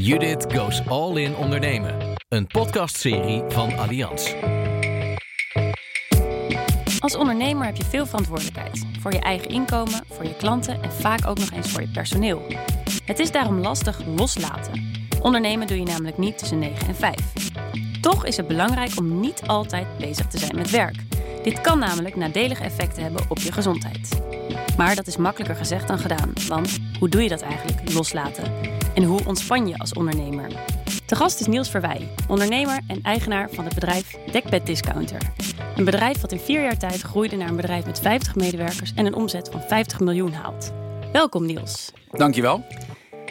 Judith Goes All In Ondernemen. Een podcastserie van Allianz. Als ondernemer heb je veel verantwoordelijkheid. Voor je eigen inkomen, voor je klanten en vaak ook nog eens voor je personeel. Het is daarom lastig loslaten. Ondernemen doe je namelijk niet tussen 9 en 5. Toch is het belangrijk om niet altijd bezig te zijn met werk. Dit kan namelijk nadelige effecten hebben op je gezondheid. Maar dat is makkelijker gezegd dan gedaan. Want hoe doe je dat eigenlijk, loslaten? En hoe ontspan je als ondernemer? De gast is Niels Verwij, ondernemer en eigenaar van het bedrijf Dekbed Discounter. Een bedrijf dat in vier jaar tijd groeide naar een bedrijf met 50 medewerkers en een omzet van 50 miljoen haalt. Welkom Niels. Dankjewel.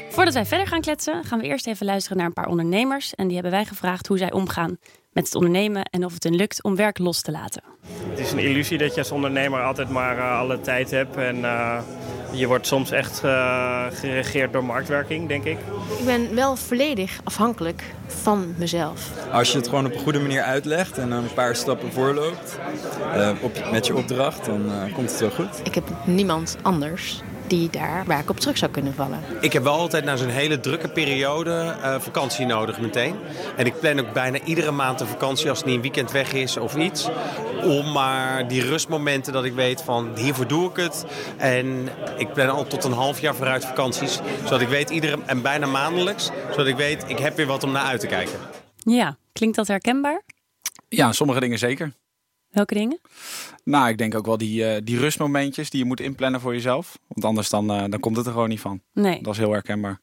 Voordat wij verder gaan kletsen, gaan we eerst even luisteren naar een paar ondernemers. En die hebben wij gevraagd hoe zij omgaan met het ondernemen en of het hen lukt om werk los te laten. Het is een illusie dat je als ondernemer altijd maar uh, alle tijd hebt. En uh, je wordt soms echt uh, geregeerd door marktwerking, denk ik. Ik ben wel volledig afhankelijk van mezelf. Als je het gewoon op een goede manier uitlegt en een paar stappen voorloopt op, met je opdracht, dan komt het wel goed. Ik heb niemand anders die daar waar ik op terug zou kunnen vallen. Ik heb wel altijd na zo'n hele drukke periode uh, vakantie nodig meteen. En ik plan ook bijna iedere maand een vakantie als het niet een weekend weg is of iets. Om maar die rustmomenten dat ik weet van hiervoor doe ik het. En ik plan al tot een half jaar vooruit vakanties. Zodat ik weet iedere en bijna maandelijks. Zodat ik weet ik heb weer wat om naar uit te kijken. Ja, klinkt dat herkenbaar? Ja, sommige dingen zeker. Welke dingen? Nou, ik denk ook wel die, uh, die rustmomentjes die je moet inplannen voor jezelf. Want anders dan, uh, dan komt het er gewoon niet van. Nee. Dat is heel herkenbaar.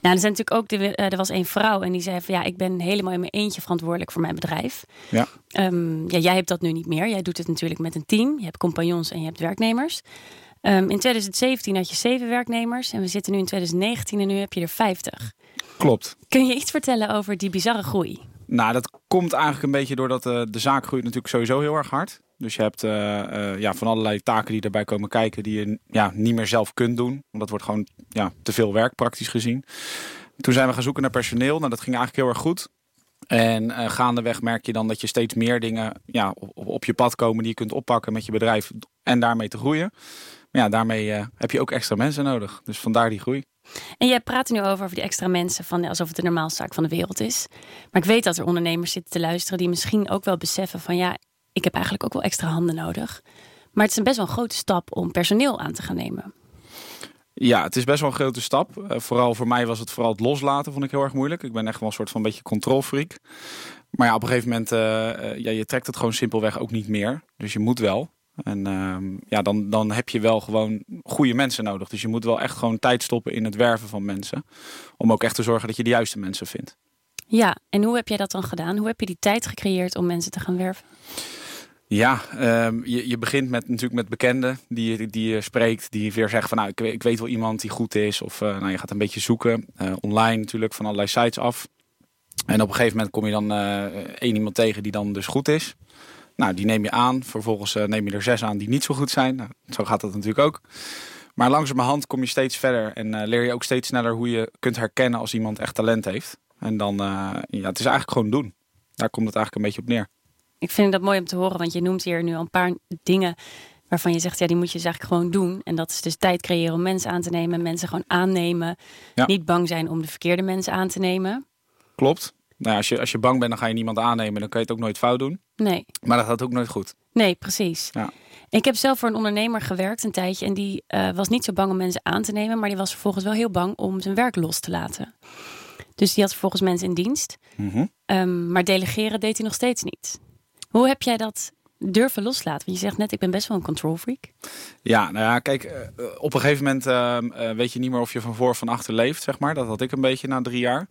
Nou, er zijn natuurlijk ook, de, uh, er was een vrouw en die zei van ja, ik ben helemaal in mijn eentje verantwoordelijk voor mijn bedrijf. Ja. Um, ja, jij hebt dat nu niet meer. Jij doet het natuurlijk met een team. Je hebt compagnons en je hebt werknemers. Um, in 2017 had je zeven werknemers en we zitten nu in 2019 en nu heb je er 50. Klopt. Kun je iets vertellen over die bizarre groei? Nou, dat komt eigenlijk een beetje doordat uh, de zaak groeit natuurlijk sowieso heel erg hard. Dus je hebt uh, uh, ja, van allerlei taken die erbij komen kijken die je ja, niet meer zelf kunt doen. Want dat wordt gewoon ja, te veel werk praktisch gezien. Toen zijn we gaan zoeken naar personeel. Nou, dat ging eigenlijk heel erg goed. En gaandeweg merk je dan dat je steeds meer dingen ja, op, op, je pad komen die je kunt oppakken met je bedrijf en daarmee te groeien. Maar ja, daarmee heb je ook extra mensen nodig. Dus vandaar die groei. En jij praat er nu over, over die extra mensen, van, alsof het de normaalste zaak van de wereld is. Maar ik weet dat er ondernemers zitten te luisteren die misschien ook wel beseffen van ja, ik heb eigenlijk ook wel extra handen nodig. Maar het is een best wel een grote stap om personeel aan te gaan nemen. Ja, het is best wel een grote stap. Uh, vooral voor mij was het vooral het loslaten, vond ik heel erg moeilijk. Ik ben echt wel een soort van een beetje controlfreak. Maar ja, op een gegeven moment, uh, uh, ja, je trekt het gewoon simpelweg ook niet meer. Dus je moet wel. En uh, ja, dan, dan heb je wel gewoon goede mensen nodig. Dus je moet wel echt gewoon tijd stoppen in het werven van mensen. Om ook echt te zorgen dat je de juiste mensen vindt. Ja, en hoe heb jij dat dan gedaan? Hoe heb je die tijd gecreëerd om mensen te gaan werven? Ja, um, je, je begint met, natuurlijk met bekenden die, je, die je spreekt. Die weer zeggen van nou, ik, ik weet wel iemand die goed is. Of uh, nou, je gaat een beetje zoeken. Uh, online natuurlijk van allerlei sites af. En op een gegeven moment kom je dan uh, één iemand tegen die dan dus goed is. Nou, die neem je aan. Vervolgens uh, neem je er zes aan die niet zo goed zijn. Nou, zo gaat dat natuurlijk ook. Maar langzamerhand kom je steeds verder. En uh, leer je ook steeds sneller hoe je kunt herkennen als iemand echt talent heeft. En dan, uh, ja, het is eigenlijk gewoon doen. Daar komt het eigenlijk een beetje op neer. Ik vind dat mooi om te horen, want je noemt hier nu al een paar dingen waarvan je zegt, ja, die moet je dus eigenlijk gewoon doen. En dat is dus tijd creëren om mensen aan te nemen, mensen gewoon aannemen. Ja. Niet bang zijn om de verkeerde mensen aan te nemen. Klopt. Nou, als, je, als je bang bent, dan ga je niemand aannemen. Dan kan je het ook nooit fout doen. Nee. Maar dat gaat ook nooit goed. Nee, precies. Ja. Ik heb zelf voor een ondernemer gewerkt een tijdje. En die uh, was niet zo bang om mensen aan te nemen. Maar die was vervolgens wel heel bang om zijn werk los te laten. Dus die had vervolgens mensen in dienst. Mm -hmm. um, maar delegeren deed hij nog steeds niet. Hoe heb jij dat durven loslaten? Want je zegt net, ik ben best wel een control freak. Ja, nou ja, kijk, uh, op een gegeven moment uh, weet je niet meer of je van voor of van achter leeft, zeg maar. Dat had ik een beetje na drie jaar.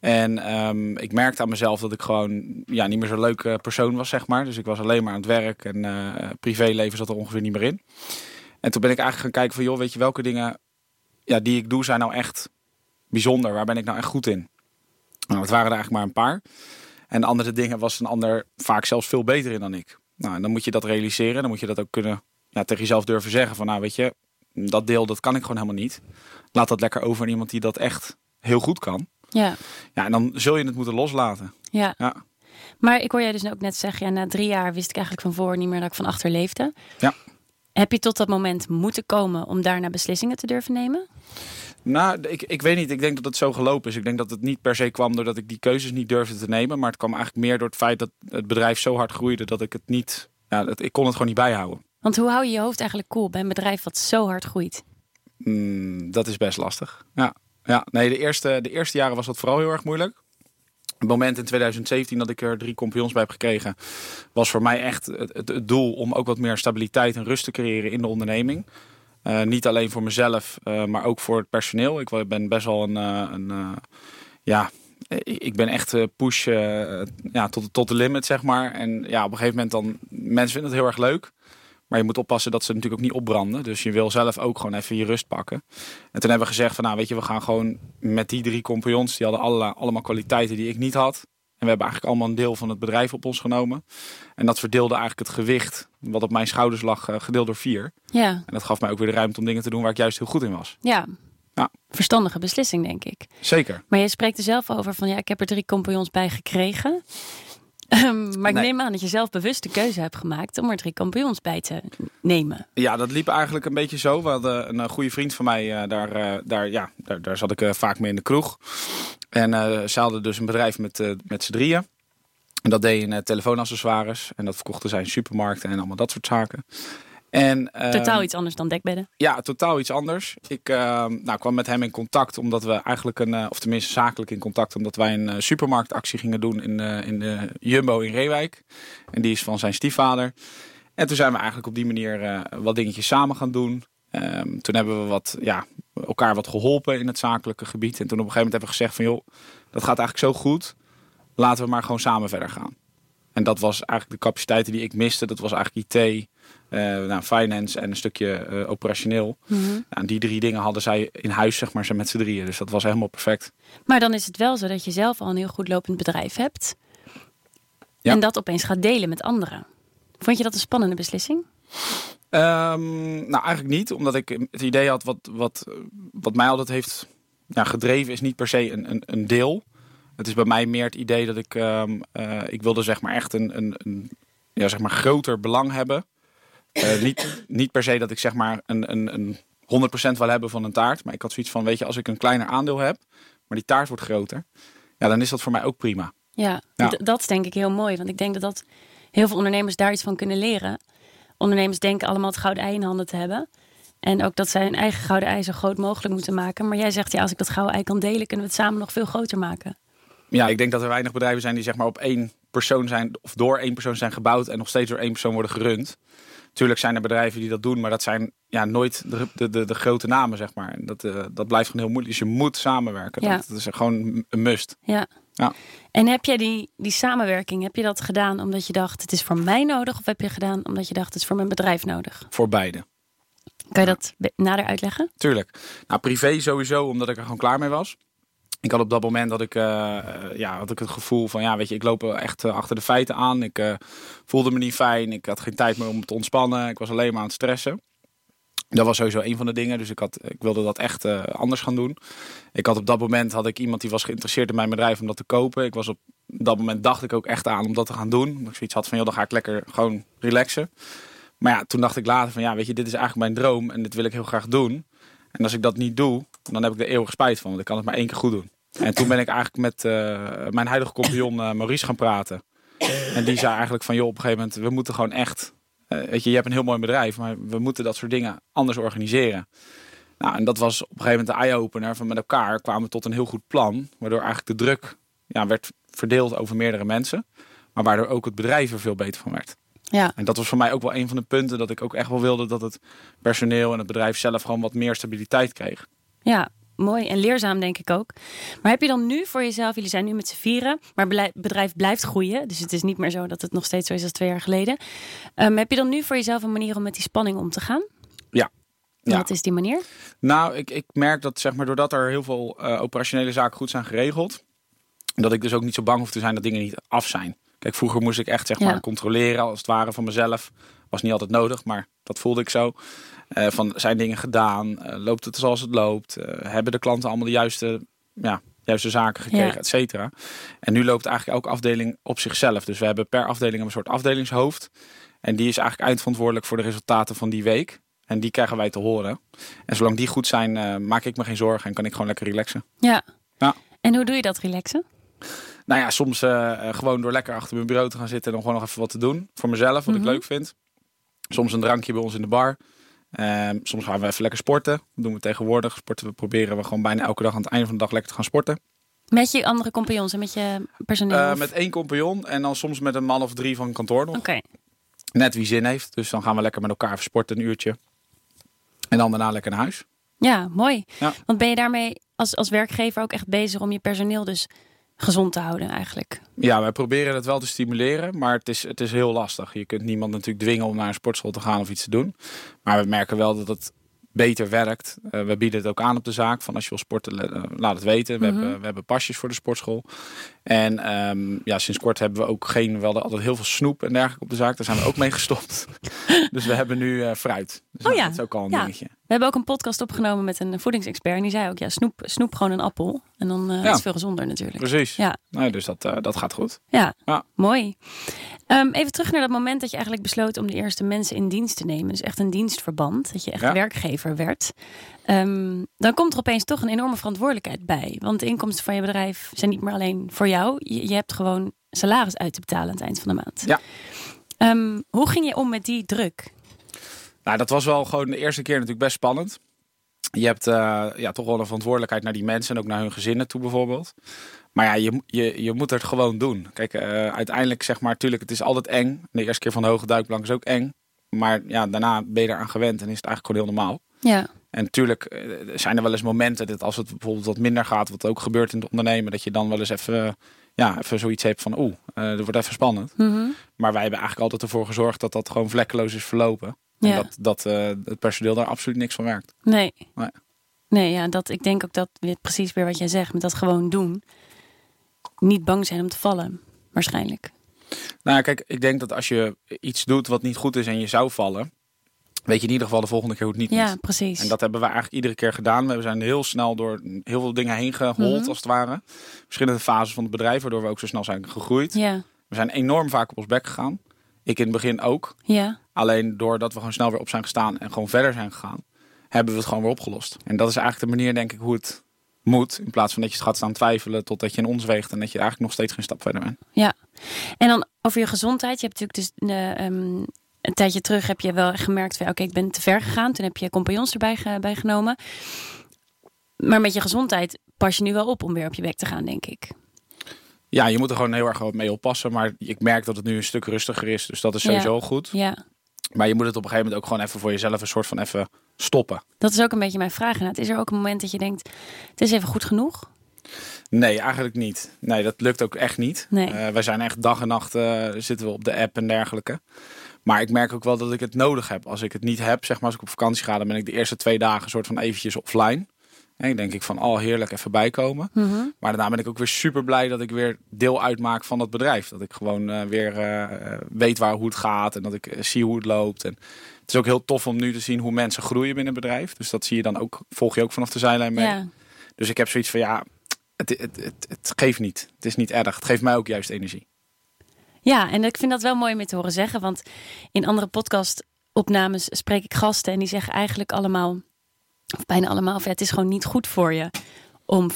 En um, ik merkte aan mezelf dat ik gewoon ja, niet meer zo'n leuke persoon was, zeg maar. Dus ik was alleen maar aan het werk en uh, privéleven zat er ongeveer niet meer in. En toen ben ik eigenlijk gaan kijken van, joh, weet je welke dingen ja, die ik doe zijn nou echt bijzonder? Waar ben ik nou echt goed in? Nou, het waren er eigenlijk maar een paar. En andere dingen was een ander vaak zelfs veel beter in dan ik. Nou, en dan moet je dat realiseren. Dan moet je dat ook kunnen tegen jezelf durven zeggen van, nou weet je, dat deel dat kan ik gewoon helemaal niet. Laat dat lekker over aan iemand die dat echt heel goed kan. Ja. ja, en dan zul je het moeten loslaten. Ja. ja. Maar ik hoor jij dus ook net zeggen, ja, na drie jaar wist ik eigenlijk van voor niet meer dat ik van achter leefde. Ja. Heb je tot dat moment moeten komen om daarna beslissingen te durven nemen? Nou, ik, ik weet niet. Ik denk dat het zo gelopen is. Ik denk dat het niet per se kwam doordat ik die keuzes niet durfde te nemen. Maar het kwam eigenlijk meer door het feit dat het bedrijf zo hard groeide dat ik het niet. Ja, dat, ik kon het gewoon niet bijhouden. Want hoe hou je je hoofd eigenlijk cool bij een bedrijf wat zo hard groeit? Mm, dat is best lastig. Ja, ja. nee, de eerste, de eerste jaren was dat vooral heel erg moeilijk. Het moment in 2017 dat ik er drie compagnons bij heb gekregen, was voor mij echt het, het, doel om ook wat meer stabiliteit en rust te creëren in de onderneming. Uh, niet alleen voor mezelf, uh, maar ook voor het personeel. Ik ben best wel een, uh, een ja, ik ben echt push ja, tot, tot de limit, zeg maar. En ja, op een gegeven moment dan, mensen vinden het heel erg leuk. Maar je moet oppassen dat ze natuurlijk ook niet opbranden. Dus je wil zelf ook gewoon even je rust pakken. En toen hebben we gezegd van nou weet je, we gaan gewoon met die drie compagnons. Die hadden alle, allemaal kwaliteiten die ik niet had. En we hebben eigenlijk allemaal een deel van het bedrijf op ons genomen. En dat verdeelde eigenlijk het gewicht wat op mijn schouders lag, gedeeld door vier. Ja. En dat gaf mij ook weer de ruimte om dingen te doen waar ik juist heel goed in was. Ja. Ja. Verstandige beslissing, denk ik. Zeker. Maar je spreekt er zelf over van ja, ik heb er drie compagnons bij gekregen. Um, maar ik Nee. neem aan dat je zelf bewust de keuze hebt gemaakt om er drie kampioens bij te nemen. Ja, dat liep eigenlijk een beetje zo. We hadden een eh, goede vriend van mij, eh, daar, eh, daar, ja, daar, daar zat ik vaak mee in de kroeg. En ze hadden dus een bedrijf met, met z'n drieën. En dat deed in telefoonaccessoires. En dat verkochten zij in supermarkten en allemaal dat soort zaken. En, ehm, Totaal iets anders dan dekbedden. Ja, totaal iets anders. Ik eh, nou, kwam met hem in contact omdat we eigenlijk een, eh, of tenminste zakelijk in contact, omdat wij een eh, supermarktactie gingen doen in, eh, in de Jumbo in Reewijk. En die is van zijn stiefvader. En toen zijn we eigenlijk op die manier wat dingetjes samen gaan doen. Ehm, toen hebben we wat, ja, elkaar wat geholpen in het zakelijke gebied. En toen op een gegeven moment hebben we gezegd van joh, dat gaat eigenlijk zo goed. Laten we maar gewoon samen verder gaan. En dat was eigenlijk de capaciteiten die ik miste. Dat was eigenlijk IT, nou, finance en een stukje eh, operationeel. Mhm. Nou, die drie dingen hadden zij in huis, zeg maar, ze met z'n drieën. Dus dat was helemaal perfect. Maar dan is het wel zo dat je zelf al een heel goed lopend bedrijf hebt. Ja. En dat opeens gaat delen met anderen. Vond je dat een spannende beslissing? Ehm, nou, eigenlijk niet, omdat ik het idee had wat, wat, wat mij altijd heeft ja, gedreven, is niet per se een, een, een deel. Het is bij mij meer het idee dat ik, ehm, eh, ik wilde zeg maar echt een, een, een ja, zeg maar groter belang hebben. Eh, niet, niet per se dat ik zeg maar een, een, een 100% wil hebben van een taart. Maar ik had zoiets van, weet je, als ik een kleiner aandeel heb, maar die taart wordt groter. Ja, dan is dat voor mij ook prima. Ja, dat is denk ik heel mooi. Want ik denk dat, dat heel veel ondernemers daar iets van kunnen leren. Ondernemers denken allemaal het gouden ei in handen te hebben. En ook dat zij hun eigen gouden ei zo groot mogelijk moeten maken. Maar jij zegt, ja, als ik dat gouden ei kan delen, kunnen we het samen nog veel groter maken. Ja, ik denk dat er weinig bedrijven zijn die zeg maar op één persoon zijn of door één persoon zijn gebouwd en nog steeds door één persoon worden gerund. Tuurlijk zijn er bedrijven die dat doen, maar dat zijn ja, nooit de, de, de, grote namen, zeg maar. En dat, eh, dat blijft gewoon heel moeilijk. Dus je moet samenwerken. Ja. Dat, is gewoon een must. Ja. Ja. En heb jij die, die samenwerking, heb je dat gedaan omdat je dacht, het is voor mij nodig? Of heb je gedaan omdat je dacht, het is voor mijn bedrijf nodig? Voor beide. Kan je dat nader uitleggen? Tuurlijk. Nou, privé sowieso, omdat ik er gewoon klaar mee was. Ik had op dat moment dat ik, eh, eh, ja, had ik het gevoel van, ja, weet je, ik loop echt eh, achter de feiten aan. Ik voelde me niet fijn. Ik had geen tijd meer om te ontspannen. Ik was alleen maar aan het stressen. Dat was sowieso een van de dingen. Dus ik, had, ik wilde dat echt anders gaan doen. Ik had op dat moment had ik iemand die was geïnteresseerd in mijn bedrijf om dat te kopen. Ik was op dat moment dacht ik ook echt aan om dat te gaan doen. Omdat ik zoiets had van, joh, dan ga ik lekker gewoon relaxen. Maar ja, toen dacht ik later van, ja, weet je, dit is eigenlijk mijn droom en dit wil ik heel graag doen. En als ik dat niet doe, dan heb ik er eeuwig spijt van, want ik kan het maar één keer goed doen. En toen ben ik eigenlijk met eh, mijn huidige compagnon eh, Maurice gaan praten. En die zei eigenlijk van, joh, op een gegeven moment, we moeten gewoon echt... eh, weet je, je hebt een heel mooi bedrijf, maar we moeten dat soort dingen anders organiseren. Nou, en dat was op een gegeven moment de eye-opener van met elkaar kwamen we tot een heel goed plan. Waardoor eigenlijk de druk ja, werd verdeeld over meerdere mensen. Maar waardoor ook het bedrijf er veel beter van werd. Ja. En dat was voor mij ook wel een van de punten dat ik ook echt wel wilde dat het personeel en het bedrijf zelf gewoon wat meer stabiliteit kreeg. Ja, mooi en leerzaam denk ik ook. Maar heb je dan nu voor jezelf, jullie zijn nu met z'n vieren, maar het bedrijf blijft groeien. Dus het is niet meer zo dat het nog steeds zo is als twee jaar geleden. Ehm, heb je dan nu voor jezelf een manier om met die spanning om te gaan? Ja. Ja. Wat is die manier? Nou, ik, ik merk dat zeg maar, doordat er heel veel eh, operationele zaken goed zijn geregeld, dat ik dus ook niet zo bang hoef te zijn dat dingen niet af zijn. Kijk, vroeger moest ik echt zeg maar Ja. controleren als het ware van mezelf. Was niet altijd nodig, maar dat voelde ik zo. Eh, van zijn dingen gedaan? Eh, loopt het zoals het loopt? Eh, hebben de klanten allemaal de juiste, ja, juiste zaken gekregen, Ja. et cetera? En nu loopt eigenlijk elke afdeling op zichzelf. Dus we hebben per afdeling een soort afdelingshoofd. En die is eigenlijk eindverantwoordelijk voor de resultaten van die week. En die krijgen wij te horen. En zolang die goed zijn, maak ik me geen zorgen en kan ik gewoon lekker relaxen. Ja. Ja. En hoe doe je dat relaxen? Nou ja, soms gewoon door lekker achter mijn bureau te gaan zitten en dan gewoon nog even wat te doen. Voor mezelf, wat Mhm. ik leuk vind. Soms een drankje bij ons in de bar. Ehm, soms gaan we even lekker sporten. Dat doen we tegenwoordig. Sporten we proberen we gewoon bijna elke dag aan het einde van de dag lekker te gaan sporten. Met je andere compagnons en met je personeel? Eh, met één compagnon en dan soms met een man of drie van kantoor nog. Oké. Net wie zin heeft. Dus dan gaan we lekker met elkaar even sporten een uurtje. En dan daarna lekker naar huis. Ja, mooi. Ja. Want ben je daarmee als, als werkgever ook echt bezig om je personeel dus gezond te houden eigenlijk? Ja, wij proberen het wel te stimuleren, maar het is, het is heel lastig. Je kunt niemand natuurlijk dwingen om naar een sportschool te gaan of iets te doen. Maar we merken wel dat het beter werkt. Eh, we bieden het ook aan op de zaak. Van als je wil sporten, eh, laat het weten. We, Mhm. hebben, we hebben pasjes voor de sportschool. En ehm, ja, sinds kort hebben we ook geen... We hadden altijd heel veel snoep en dergelijke op de zaak. Daar zijn we ook mee gestopt. dus we hebben nu eh, fruit. Dus Oh nou, ja, dat is ook al een ja. dingetje. We hebben ook een podcast opgenomen met een voedingsexpert. En die zei ook, ja, snoep, snoep gewoon een appel. En dan eh Ja. is het veel gezonder natuurlijk. Precies. Ja. Nee, dus dat, eh, dat gaat goed. Ja, Ja. mooi. Ehm, even terug naar dat moment dat je eigenlijk besloot om de eerste mensen in dienst te nemen. Dus echt een dienstverband, dat je echt werkgever werd. Ehm, dan komt er opeens toch een enorme verantwoordelijkheid bij. Want de inkomsten van je bedrijf zijn niet meer alleen voor jou. Je, je hebt gewoon salaris uit te betalen aan het eind van de maand. Ja. Ehm, hoe ging je om met die druk? Nou, dat was wel gewoon de eerste keer natuurlijk best spannend. Je hebt eh, ja, toch wel een verantwoordelijkheid naar die mensen en ook naar hun gezinnen toe bijvoorbeeld. Maar ja, je, je, je moet het gewoon doen. Kijk, eh, uiteindelijk zeg maar, tuurlijk, het is altijd eng. De eerste keer van de hoge duikplank is ook eng. Maar ja, daarna ben je eraan gewend en is het eigenlijk gewoon heel normaal. Ja, En natuurlijk eh, zijn er wel eens momenten dat als het bijvoorbeeld wat minder gaat, wat ook gebeurt in het ondernemen, dat je dan wel eens even, ja, even zoiets hebt van oeh, eh er wordt even spannend. Mhm. Maar wij hebben eigenlijk altijd ervoor gezorgd dat dat gewoon vlekkeloos is verlopen. En dat, dat eh, het personeel daar absoluut niks van werkt. nee. Nee. Nee, ja, dat, ik denk ook dat weer precies weer wat jij zegt, met dat gewoon doen. Niet bang zijn om te vallen, waarschijnlijk. Nou kijk, ik denk dat als je iets doet wat niet goed is en je zou vallen, weet je in ieder geval de volgende keer hoe het niet Ja, moet. precies. En dat hebben we eigenlijk iedere keer gedaan. We zijn heel snel door heel veel dingen heen gehold, Mhm. als het ware. Verschillende fases van het bedrijf, waardoor we ook zo snel zijn gegroeid. Ja, We zijn enorm vaak op ons bek gegaan. Ik in het begin ook. ja. Alleen doordat we gewoon snel weer op zijn gestaan en gewoon verder zijn gegaan, hebben we het gewoon weer opgelost. En dat is eigenlijk de manier, denk ik, hoe het moet. In plaats van dat je gaat staan twijfelen totdat je in ons weegt en dat je eigenlijk nog steeds geen stap verder bent. Ja, en dan over je gezondheid. Je hebt natuurlijk dus eh, ehm, een tijdje terug heb je wel gemerkt van oké, ik ben te ver gegaan. Toen heb je compagnons erbij ge- bij genomen. Maar met je gezondheid pas je nu wel op om weer op je bek te gaan, denk ik. Ja, je moet er gewoon heel erg mee oppassen. Maar ik merk dat het nu een stuk rustiger is. Dus dat is Ja. sowieso goed. Ja, Maar je moet het op een gegeven moment ook gewoon even voor jezelf een soort van even stoppen. dat is ook een beetje mijn vraag. inderdaad. Is er ook een moment dat je denkt, het is even goed genoeg? Nee, eigenlijk niet. Nee, dat lukt ook echt niet. Nee. Eh, wij zijn echt dag en nacht eh, zitten we op de app en dergelijke. Maar ik merk ook wel dat ik het nodig heb. Als ik het niet heb, zeg maar als ik op vakantie ga, dan ben ik de eerste twee dagen een soort van eventjes offline. En denk ik van, oh heerlijk, even bijkomen. Mhm. Maar daarna ben ik ook weer super blij dat ik weer deel uitmaak van het bedrijf. Dat ik gewoon eh, weer eh, weet waar hoe het gaat en dat ik eh, zie hoe het loopt. En het is ook heel tof om nu te zien hoe mensen groeien binnen het bedrijf. Dus dat zie je dan ook, volg je ook vanaf de zijlijn mee. Ja, Dus ik heb zoiets van ja, het, het, het, het geeft niet. Het is niet erg. Het geeft mij ook juist energie. Ja, en ik vind dat wel mooi om te horen zeggen. Want in andere podcastopnames spreek ik gasten en die zeggen eigenlijk allemaal, of bijna allemaal, ja, het is gewoon niet goed voor je om 24-7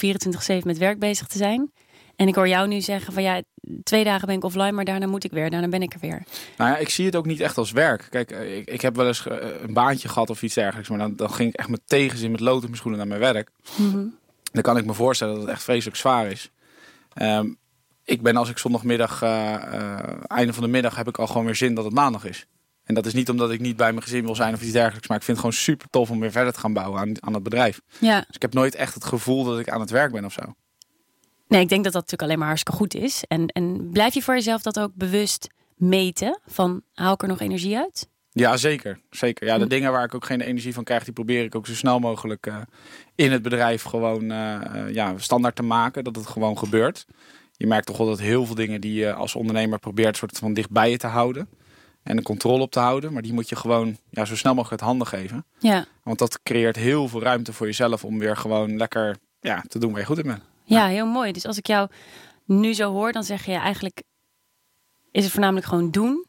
met werk bezig te zijn. En ik hoor jou nu zeggen van ja, twee dagen ben ik offline, maar daarna moet ik weer, daarna ben ik er weer. Nou ja, ik zie het ook niet echt als werk. Kijk, eh, ik, ik heb wel eens eh, een baantje gehad of iets dergelijks. Maar dan, dan ging ik echt met tegenzin met lood in mijn schoenen naar mijn werk. Mhm. Dan kan ik me voorstellen dat het echt vreselijk zwaar is. Ehm, ik ben als ik zondagmiddag, eh, eh, einde van de middag, heb ik al gewoon weer zin dat het maandag is. En dat is niet omdat ik niet bij mijn gezin wil zijn of iets dergelijks. Maar ik vind het gewoon super tof om weer verder te gaan bouwen aan, aan het bedrijf. Ja, Dus ik heb nooit echt het gevoel dat ik aan het werk ben of zo. nee, ik denk dat dat natuurlijk alleen maar hartstikke goed is. En, en blijf je voor jezelf dat ook bewust meten van haal ik er nog energie uit? Ja, zeker. zeker. Ja, de dingen waar ik ook geen energie van krijg, die probeer ik ook zo snel mogelijk eh, in het bedrijf gewoon ja, standaard te maken. Dat het gewoon gebeurt. Je merkt toch wel dat heel veel dingen die je als ondernemer probeert soort van dicht bij je te houden. En de controle op te houden. Maar die moet je gewoon ja, zo snel mogelijk uit handen geven. Ja, Want dat creëert heel veel ruimte voor jezelf om weer gewoon lekker ja, te doen waar je goed in bent. ja, heel mooi. Dus als ik jou nu zo hoor, dan zeg je eigenlijk is het voornamelijk gewoon doen.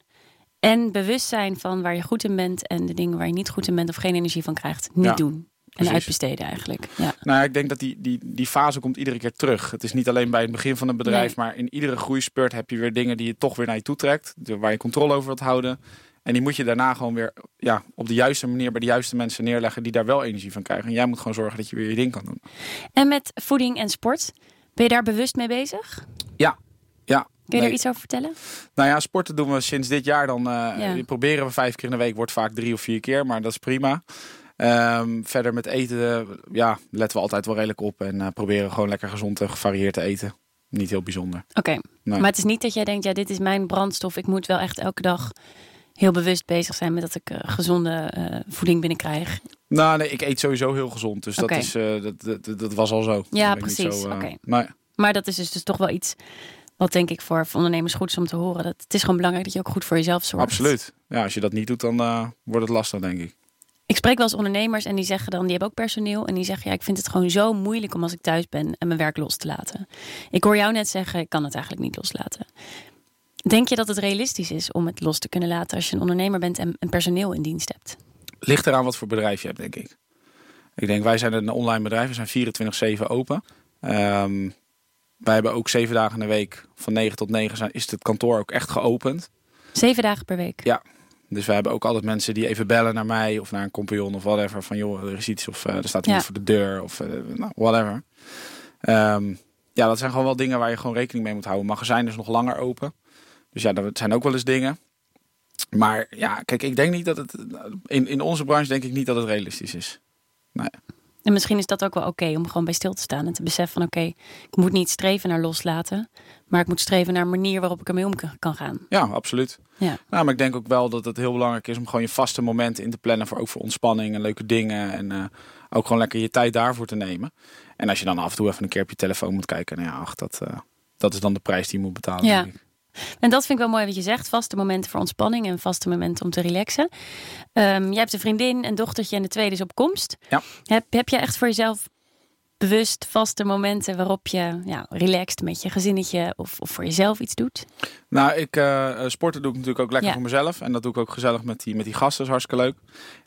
En bewustzijn van waar je goed in bent en de dingen waar je niet goed in bent of geen energie van krijgt, niet Ja, doen. En uitbesteden eigenlijk. Ja. Nou, ik denk dat die, die, die fase komt iedere keer terug. Het is niet alleen bij het begin van een bedrijf, maar in iedere groeispurt heb je weer dingen die je toch weer naar je toe trekt. Waar je controle over wilt houden. En die moet je daarna gewoon weer ja, op de juiste manier bij de juiste mensen neerleggen die daar wel energie van krijgen. En jij moet gewoon zorgen dat je weer je ding kan doen. En met voeding en sport, ben je daar bewust mee bezig? Ja, ja. Kun je Nee. er iets over vertellen? Nou ja, sporten doen we sinds dit jaar dan. Ja. die Proberen we vijf keer in de week, wordt vaak drie of vier keer, maar dat is prima. Ehm, verder met eten, eh, ja, letten we altijd wel redelijk op en eh, proberen gewoon lekker gezond en gevarieerd te eten. Niet heel bijzonder. Oké, Nee. maar het is niet dat jij denkt, ja, dit is mijn brandstof. Ik moet wel echt elke dag heel bewust bezig zijn met dat ik eh, gezonde voeding binnenkrijg. Nou, nee, ik eet sowieso heel gezond, dus dat, is, dat, dat, was al zo. Ja, precies. Zo, Oké. nee. Maar dat is dus, dus toch wel iets wat denk ik voor, voor ondernemers goed is om te horen. Dat, het is gewoon belangrijk dat je ook goed voor jezelf zorgt. Absoluut. Ja, als je dat niet doet, dan wordt het lastig, denk ik. Ik spreek wel eens ondernemers en die zeggen dan, die hebben ook personeel. En die zeggen, ja, ik vind het gewoon zo moeilijk om als ik thuis ben en mijn werk los te laten. Ik hoor jou net zeggen, ik kan het eigenlijk niet loslaten. Denk je dat het realistisch is om het los te kunnen laten als je een ondernemer bent en een personeel in dienst hebt? Ligt eraan wat voor bedrijf je hebt, denk ik. Ik denk, wij zijn een online bedrijf. We zijn 24-7 open. Ehm, wij hebben ook zeven dagen in de week, van 9 tot 9, zijn, is het kantoor ook echt geopend. Zeven dagen per week. Ja. Dus we hebben ook altijd mensen die even bellen naar mij of naar een compagnon of whatever. Van joh, er is iets of eh, er staat iemand Ja. voor de deur of eh, nou, whatever. Ehm, ja, dat zijn gewoon wel dingen waar je gewoon rekening mee moet houden. Magazijn is nog langer open. Dus ja, dat zijn ook wel eens dingen. Maar ja, kijk, ik denk niet dat het... In, in onze branche denk ik niet dat het realistisch is. Nee. En misschien is dat ook wel oké om gewoon bij stil te staan en te beseffen van oké, ik moet niet streven naar loslaten, maar ik moet streven naar een manier waarop ik ermee om kan- gaan. Ja, absoluut. Ja. Nou, maar ik denk ook wel dat het heel belangrijk is om gewoon je vaste momenten in te plannen. Voor, ook voor ontspanning en leuke dingen. En eh, ook gewoon lekker je tijd daarvoor te nemen. En als je dan af en toe even een keer op je telefoon moet kijken. Nou ja, ach, dat, eh, dat is dan de prijs die je moet betalen. Ja. denk ik. En dat vind ik wel mooi wat je zegt. Vaste momenten voor ontspanning en vaste momenten om te relaxen. Ehm je hebt een vriendin, een dochtertje en de tweede is op komst. Ja. Heb, heb je echt voor jezelf bewust vaste momenten waarop je ja, relaxt met je gezinnetje of, of voor jezelf iets doet? Nou, ik eh, sporten doe ik natuurlijk ook lekker Ja. voor mezelf. En dat doe ik ook gezellig met die, met die gasten. Dat is hartstikke leuk.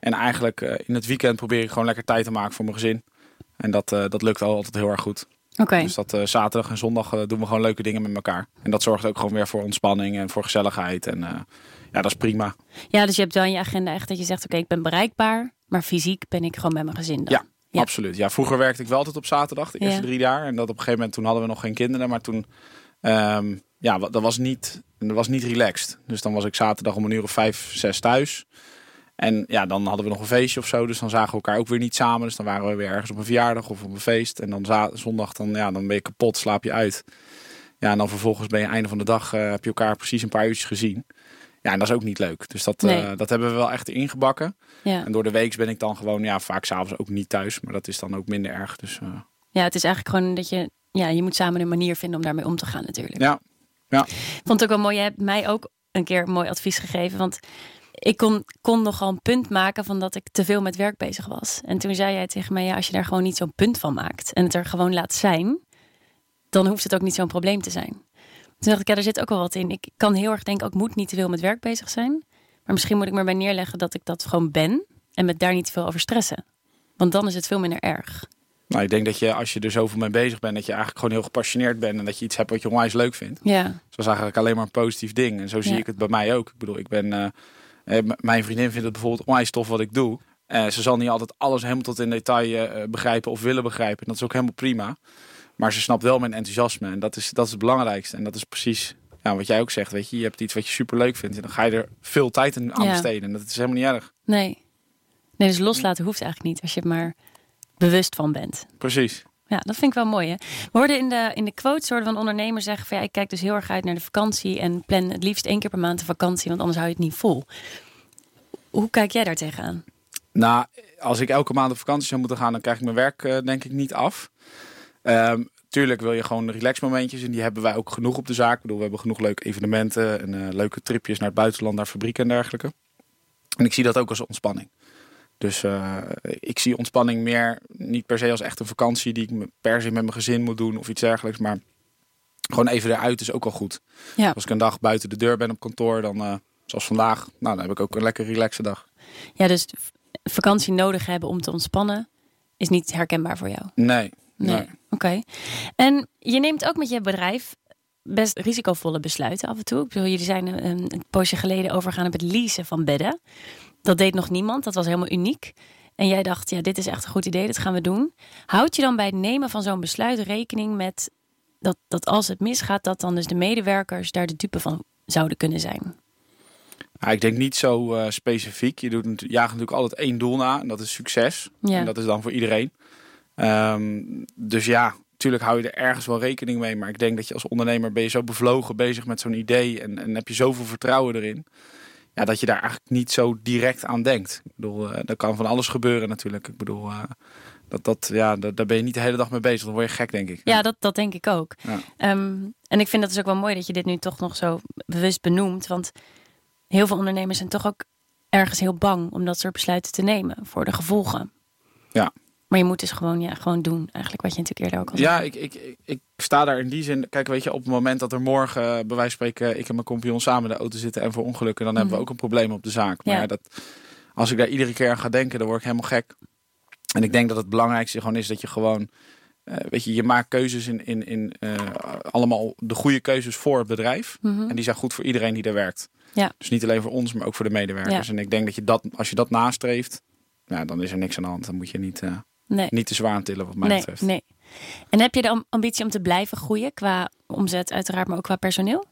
En eigenlijk eh, in het weekend probeer ik gewoon lekker tijd te maken voor mijn gezin. En dat, eh, dat lukt al altijd heel erg goed. Dus dat eh, zaterdag en zondag eh, doen we gewoon leuke dingen met elkaar. En dat zorgt ook gewoon weer voor ontspanning en voor gezelligheid. En eh, ja, dat is prima. Ja, dus je hebt dan in je agenda echt dat je zegt oké, ik ben bereikbaar, maar fysiek ben ik gewoon met mijn gezin dan. Ja, Ja. absoluut. Ja, vroeger werkte ik wel altijd op zaterdag, de eerste Ja. drie jaar. En dat op een gegeven moment, toen hadden we nog geen kinderen. Maar toen, ehm, ja, dat was niet, dat was niet relaxed. Dus dan was ik zaterdag om een uur of vijf, zes thuis. En ja, dan hadden we nog een feestje of zo. Dus dan zagen we elkaar ook weer niet samen. Dus dan waren we weer ergens op een verjaardag of op een feest. En dan zondag, dan, ja, dan ben je kapot, slaap je uit. Ja, en dan vervolgens ben je einde van de dag, eh, heb je elkaar precies een paar uurtjes gezien. Ja, en dat is ook niet leuk. Dus dat, eh, dat hebben we wel echt ingebakken. Ja. En door de week ben ik dan gewoon, ja, vaak s'avonds ook niet thuis. Maar dat is dan ook minder erg. Dus eh, ja, het is eigenlijk gewoon dat je, ja, je moet samen een manier vinden om daarmee om te gaan natuurlijk. ja, Ik vond het ook wel mooi. Je hebt mij ook een keer mooi advies gegeven. Want ik kon, kon nogal een punt maken van dat ik te veel met werk bezig was. En toen zei jij tegen mij, ja, als je daar gewoon niet zo'n punt van maakt en het er gewoon laat zijn, dan hoeft het ook niet zo'n probleem te zijn. Toen dacht ik, ja, er zit ook wel wat in. Ik kan heel erg denken, ook ik moet niet te veel met werk bezig zijn. Maar misschien moet ik me erbij neerleggen dat ik dat gewoon ben en met daar niet te veel over stressen. Want dan is het veel minder erg. nou, ik denk dat je als je er zoveel mee bezig bent, dat je eigenlijk gewoon heel gepassioneerd bent. En dat je iets hebt wat je onwijs leuk vindt. Ja, Dus dat is eigenlijk alleen maar een positief ding. En zo zie Ja. ik het bij mij ook. Ik bedoel, ik ben, eh, mijn vriendin vindt het bijvoorbeeld onwijs tof wat ik doe. Eh, ze zal niet altijd alles helemaal tot in detail eh, begrijpen of willen begrijpen. En dat is ook helemaal prima. Maar ze snapt wel mijn enthousiasme. En dat is, dat is het belangrijkste. En dat is precies ja, wat jij ook zegt. Weet je, je hebt iets wat je super leuk vindt. En dan ga je er veel tijd in aan Ja. besteden. En dat is helemaal niet erg. nee. Nee, dus loslaten hoeft eigenlijk niet als je er maar bewust van bent. Precies. Ja, dat vind ik wel mooi. Hè? We hoorden in de, in de quotes hoorden we een ondernemer zeggen van ja, ik kijk dus heel erg uit naar de vakantie en plan het liefst één keer per maand een vakantie, want anders hou je het niet vol. Hoe kijk jij daar tegenaan? Nou, als ik elke maand op vakantie zou moeten gaan, dan krijg ik mijn werk eh, denk ik niet af. Ehm, tuurlijk wil je gewoon relaxmomentjes en die hebben wij ook genoeg op de zaak. Ik bedoel, we hebben genoeg leuke evenementen en eh, leuke tripjes naar het buitenland, naar fabrieken en dergelijke. En ik zie dat ook als ontspanning. Dus eh, ik zie ontspanning meer niet per se als echt een vakantie die ik per se met mijn gezin moet doen of iets dergelijks. Maar gewoon even eruit is ook al goed. Ja. Als ik een dag buiten de deur ben op kantoor, dan, eh, Zoals vandaag. Nou, dan heb ik ook een lekker relaxe dag. Ja, dus vakantie nodig hebben om te ontspannen is niet herkenbaar voor jou. Nee. Nee. nee. Oké. En je neemt ook met je bedrijf best risicovolle besluiten af en toe. Ik bedoel, jullie zijn een, een poosje geleden overgegaan op het leasen van bedden. Dat deed nog niemand. Dat was helemaal uniek. En jij dacht, ja, dit is echt een goed idee. Dat gaan we doen. Houd je dan bij het nemen van zo'n besluit rekening met dat, dat als het misgaat, dat dan dus de medewerkers daar de dupe van zouden kunnen zijn? Ja, ik denk niet zo eh, specifiek. Je doet jaagt natuurlijk altijd één doel na. En dat is succes. Ja. En dat is dan voor iedereen. Ehm, dus ja, natuurlijk hou je er ergens wel rekening mee. Maar ik denk dat je als ondernemer ben je zo bevlogen bezig met zo'n idee. En, en heb je zoveel vertrouwen erin. Ja, dat je daar eigenlijk niet zo direct aan denkt. Ik bedoel, eh, er kan van alles gebeuren natuurlijk. Ik bedoel, eh, dat, dat, ja, da- daar ben je niet de hele dag mee bezig. Dan word je gek, denk ik. Ja, dat, dat denk ik ook. Ja. Ehm, en ik vind het dus ook wel mooi dat je dit nu toch nog zo bewust benoemt. Want heel veel ondernemers zijn toch ook ergens heel bang om dat soort besluiten te nemen voor de gevolgen. Ja. Maar je moet dus gewoon, ja, gewoon doen, eigenlijk wat je natuurlijk eerder ook al zei. Ja, ik, ik, ik, sta daar in die zin. Kijk, weet je, op het moment dat er morgen, eh, bij wijze van spreken, ik en mijn compagnon samen in de auto zitten en voor ongelukken, dan hebben we ook een probleem op de zaak. Maar Ja. ja, dat, als ik daar iedere keer aan ga denken, dan word ik helemaal gek. En ik denk dat het belangrijkste gewoon is dat je gewoon, eh, weet je, je maakt keuzes in, in, in eh, allemaal de goede keuzes voor het bedrijf. Mhm. En die zijn goed voor iedereen die daar werkt. Ja. Dus niet alleen voor ons, maar ook voor de medewerkers. Ja. En ik denk dat je dat, als je dat nastreeft, ja, dan is er niks aan de hand. Dan moet je niet, Nee. niet te zwaar aan tillen, wat mij nee, betreft. nee. En heb je de am- ambitie om te blijven groeien qua omzet uiteraard, maar ook qua personeel?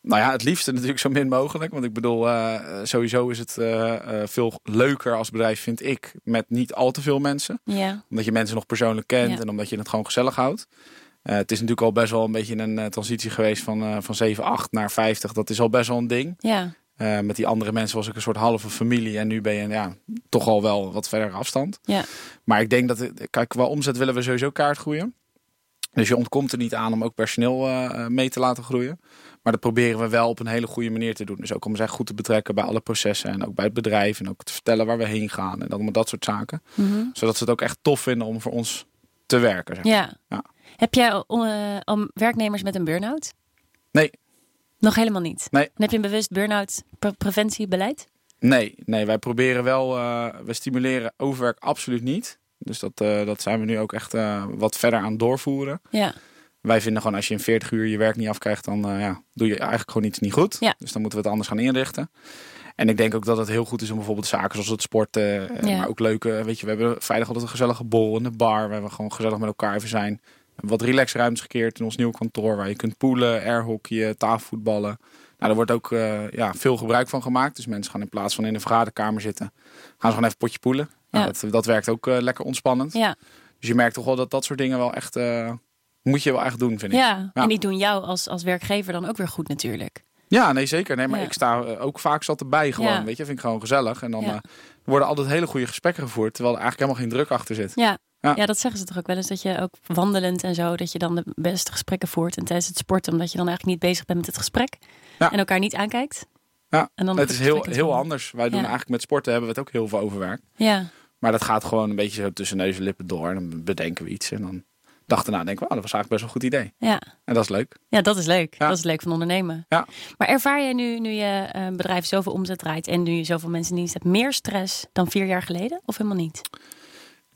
Nou ja, het liefste natuurlijk zo min mogelijk. Want ik bedoel, eh, sowieso is het eh, eh, veel leuker als bedrijf, vind ik, met niet al te veel mensen. Ja. Omdat je mensen nog persoonlijk kent Ja. en omdat je het gewoon gezellig houdt. Het is natuurlijk al best wel een beetje een transitie geweest van, van 7, 8 naar 50. Dat is al best wel een ding. Ja. Eh, met die andere mensen was ik een soort halve familie. En nu ben je ja, toch al wel wat verder afstand. Ja. Maar ik denk dat, kijk, qua omzet willen we sowieso kaart groeien. Dus je ontkomt er niet aan om ook personeel eh, mee te laten groeien. Maar dat proberen we wel op een hele goede manier te doen. Dus ook om ze echt goed te betrekken bij alle processen. En ook bij het bedrijf. En ook te vertellen waar we heen gaan. En allemaal dat soort zaken. Mhm. Zodat ze het ook echt tof vinden om voor ons te werken. Zeg. ja. Ja. Heb jij eh, al werknemers met een burn-out? Nee, Nog helemaal niet. Nee. Heb je een bewust burn-out pre- preventiebeleid? nee, nee. Wij proberen wel, eh, we stimuleren overwerk absoluut niet. Dus dat, eh, dat zijn we nu ook echt eh, wat verder aan doorvoeren. Ja. Wij vinden gewoon als je in 40 uur je werk niet afkrijgt, dan ja, doe je eigenlijk gewoon iets niet goed. Ja. Dus dan moeten we het anders gaan inrichten. En ik denk ook dat het heel goed is om bijvoorbeeld zaken zoals het sporten, Ja. maar ook leuke, weet je, we hebben vrijdag altijd een gezellige bol in de bar, waar we gewoon gezellig met elkaar even zijn. Wat relaxruimtes gekeerd in ons nieuwe kantoor, waar je kunt poelen, airhockeyen, tafelvoetballen. Nou, daar wordt ook eh, ja, veel gebruik van gemaakt. Dus mensen gaan in plaats van in een vergaderkamer zitten, gaan ze gewoon even potje poelen. Nou, Ja. dat, dat werkt ook eh, lekker ontspannend. Ja. Dus je merkt toch wel dat dat soort dingen wel echt, eh, moet je wel echt doen, vind ik. ja. Ja. En die doen jou als, als werkgever dan ook weer goed natuurlijk. Ja, nee, zeker. Nee, maar ik sta ook vaak zat erbij gewoon, Ja. weet je. Vind ik gewoon gezellig. En dan worden altijd hele goede gesprekken gevoerd, terwijl er eigenlijk helemaal geen druk achter zit. Ja. Ja. Ja. dat zeggen ze toch ook wel eens. Dat je ook wandelend en zo, dat je dan de beste gesprekken voert. En tijdens het sporten, omdat je dan eigenlijk niet bezig bent met het gesprek. Ja. En elkaar niet aankijkt. Ja, En dan het is heel, heel anders. Wij doen eigenlijk met sporten hebben we het ook heel veel overwerk. Ja. Maar dat gaat gewoon een beetje zo tussen neus en lippen door. En dan bedenken we iets. En dan dachten we, nou, denken we, oh, dat was eigenlijk best wel een goed idee. Ja. En dat is leuk. Ja, dat is leuk. Ja. Dat is leuk van ondernemen. Ja. Maar ervaar jij nu, nu je eh, bedrijf zoveel omzet draait en nu je zoveel mensen in dienst hebt, meer stress dan vier jaar geleden? Of helemaal niet?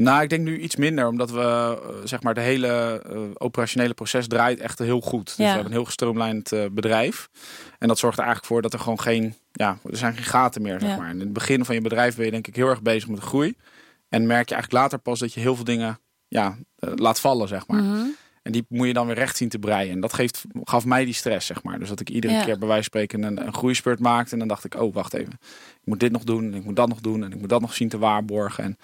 Nou, ik denk nu iets minder, omdat we, eh, zeg maar, de hele eh, operationele proces draait echt heel goed. Dus Ja. we hebben een heel gestroomlijnd eh, bedrijf. En dat zorgt er eigenlijk voor dat er gewoon geen, ja, er zijn geen gaten meer, zeg Ja. maar. En in het begin van je bedrijf ben je denk ik heel erg bezig met de groei. En merk je eigenlijk later pas dat je heel veel dingen, ja, laat vallen, zeg maar. Mhm. En die moet je dan weer recht zien te breien. En dat geeft, gaf mij die stress, zeg maar. Dus dat ik iedere Ja. keer bij wijze van spreken een, een groeispurt maakte. En dan dacht ik, oh, wacht even. Ik moet dit nog doen en ik moet dat nog doen. En ik moet dat nog zien te waarborgen. En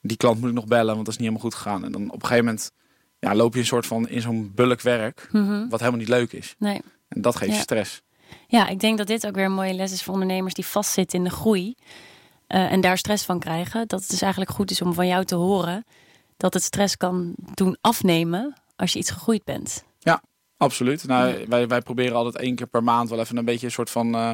die klant moet ik nog bellen, want dat is niet helemaal goed gegaan. En dan op een gegeven moment ja, loop je een soort van in zo'n bulk werk. Mhm. Wat helemaal niet leuk is. Nee. En dat geeft Ja. je stress. Ja, ik denk dat dit ook weer een mooie les is voor ondernemers die vastzitten in de groei. eh, en daar stress van krijgen. Dat het dus eigenlijk goed is om van jou te horen dat het stress kan doen afnemen als je iets gegroeid bent. Absoluut. Nou, wij, wij proberen altijd één keer per maand wel even een beetje een soort van eh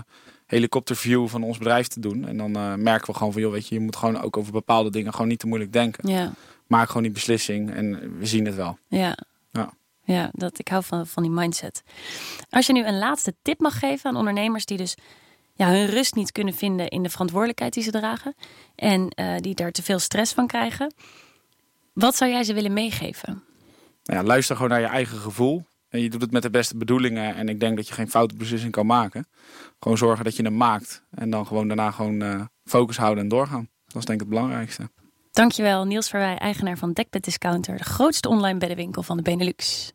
helikopterview van ons bedrijf te doen. En dan eh, merken we gewoon van, joh, weet je, je moet gewoon ook over bepaalde dingen gewoon niet te moeilijk denken. Ja, Maak gewoon die beslissing en we zien het wel. ja. Ja. Ja, dat, ik hou van, van die mindset. Als je nu een laatste tip mag geven aan ondernemers die dus ja, hun rust niet kunnen vinden in de verantwoordelijkheid die ze dragen. En uh, die daar te veel stress van krijgen. Wat zou jij ze willen meegeven? Nou ja, luister gewoon naar je eigen gevoel. En je doet het met de beste bedoelingen. En ik denk dat je geen foute beslissing kan maken. Gewoon zorgen dat je hem maakt. En dan gewoon daarna gewoon uh, focus houden en doorgaan. Dat is denk ik het belangrijkste. Dankjewel Niels Verwij, eigenaar van Dekbed Discounter. De grootste online beddenwinkel van de Benelux.